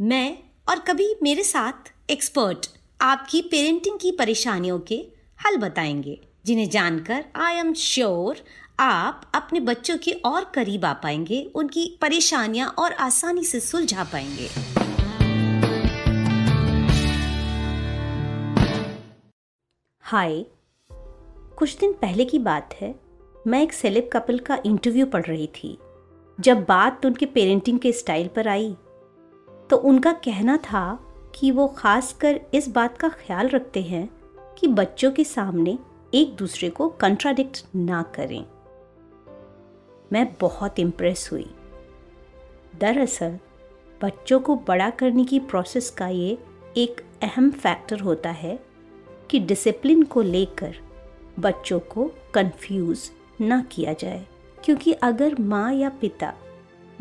मैं और कभी मेरे साथ एक्सपर्ट आपकी पेरेंटिंग की परेशानियों के हल बताएँगे, जिन्हें जानकर आई एम श्योर आप अपने बच्चों के और करीब आ पाएँगे, उनकी परेशानियाँ और आसानी से सुलझा पाएँगे। हाय कुछ दिन पहले की बात है, मैं एक सेलेब कपल का इंटरव्यू पढ़ रही थी। जब बात उनके पेरेंटिंग के स्टाइल पर आई तो उनका कहना था कि वो खासकर इस बात का ख्याल रखते हैं कि बच्चों के सामने एक दूसरे को कंट्राडिक्ट ना करें। मैं बहुत इम्प्रेस हुई। दरअसल, बच्चों को बड़ा करने की प्रोसेस का ये एक अहम फैक्टर होता है कि डिसिप्लिन को लेकर बच्चों को कंफ्यूज ना किया जाए। क्योंकि अगर माँ या पिता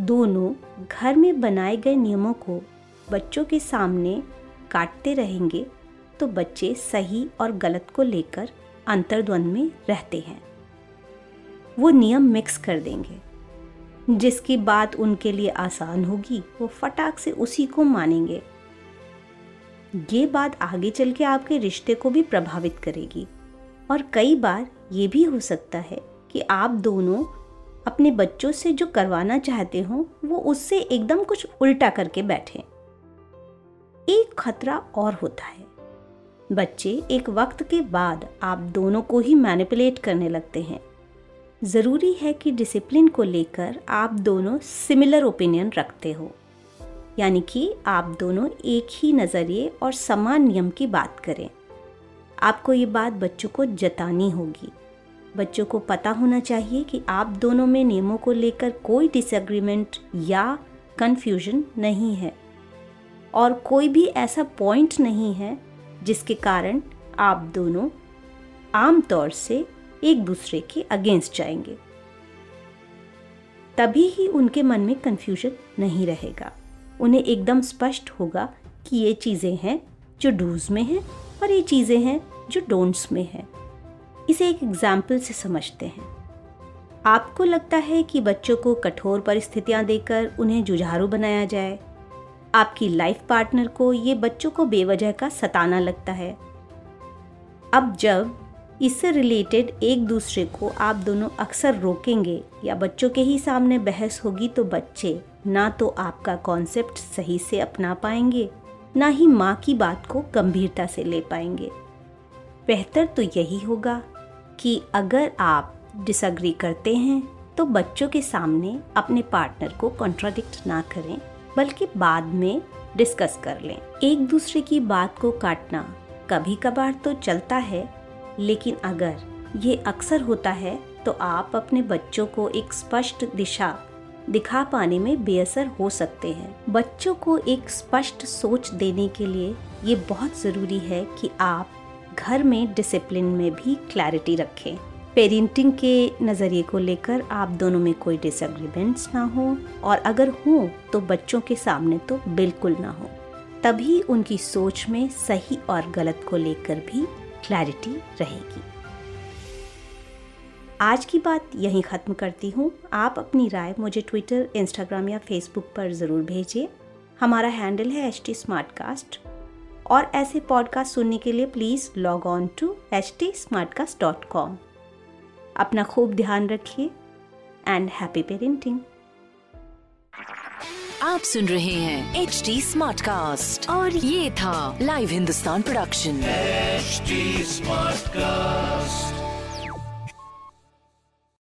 दोनों घर में बनाए गए नियमों को बच्चों के सामने काटते रहेंगे तो बच्चे सही और गलत को लेकर अंतर्द्वंद में रहते हैं। वो नियम मिक्स कर देंगे। जिसकी बात उनके लिए आसान होगी, वो फटाक से उसी को मानेंगे। ये बात आगे चल के आपके रिश्ते को भी प्रभावित करेगी। और कई बार ये भी हो सकता है कि आप दोनों अपने बच्चों से जो करवाना चाहते हो, वो उससे एकदम कुछ उल्टा करके बैठे। एक खतरा और होता है। बच्चे एक वक्त के बाद आप दोनों को ही मैनिपुलेट करने लगते हैं। ज़रूरी है कि डिसिप्लिन को लेकर आप दोनों सिमिलर ओपिनियन रखते हो। यानी कि आप दोनों एक ही नज़रिए और समान नियम की बात करें। आपको ये बात बच्चों को जतानी होगी। बच्चों को पता होना चाहिए कि आप दोनों में नियमों को लेकर कोई डिसएग्रीमेंट या कन्फ्यूज़न नहीं है। और कोई भी ऐसा पॉइंट नहीं है जिसके कारण आप दोनों आम तौर से एक दूसरे के अगेंस्ट जाएँगे। तभी ही उनके मन में कन्फ्यूज़न नहीं रहेगा। उन्हें एकदम स्पष्ट होगा कि ये चीज़ें हैं जो डूज में हैं और ये चीज़ें हैं जो डोंट्स में हैं। इसे एक एग्ज़ाम्पल से समझते हैं। आपको लगता है कि बच्चों को कठोर परिस्थितियाँ देकर उन्हें जुझारू बनाया जाए? आपकी लाइफ पार्टनर को ये बच्चों को बेवजह का सताना लगता है। अब जब इससे रिलेटेड एक दूसरे को आप दोनों अक्सर रोकेंगे या बच्चों के ही सामने बहस होगी तो बच्चे ना तो आपका कॉन्सेप्ट सही से अपना पाएँगे, ना ही माँ की बात को गंभीरता से ले पाएँगे। बेहतर तो यही होगा कि अगर आप डिसअग्री करते हैं तो बच्चों के सामने अपने पार्टनर को कॉन्ट्राडिक्ट ना करें, बल्कि बाद में डिस्कस कर लें। एक दूसरे की बात को काटना कभी कभार तो चलता है, लेकिन अगर ये अक्सर होता है तो आप अपने बच्चों को एक स्पष्ट दिशा दिखा पाने में बेअसर हो सकते हैं। बच्चों को एक स्पष्ट सोच देने के लिए ये बहुत ज़रूरी है कि आप घर में डिसिप्लिन में भी क्लैरिटी रखें। पेरेंटिंग के नज़रिए को लेकर आप दोनों में कोई डिसएग्रीमेंट्स ना हो और अगर हो तो बच्चों के सामने तो बिल्कुल ना हो। तभी उनकी सोच में सही और गलत को लेकर भी क्लैरिटी रहेगी। आज की बात यहीं ख़त्म करती हूँ। आप अपनी राय मुझे ट्विटर इंस्टाग्राम या फेसबुक पर ज़रूर भेजिए। हमारा हैंडल है एच टी और ऐसे पॉडकास्ट सुनने के लिए please log on to H T अपना खूब ध्यान रखिए एंड हैप्पी पेरेंटिंग आप सुन रहे हैं एच टी स्मार्ट कास्ट और ये था live Hindustan production smart Smartcast.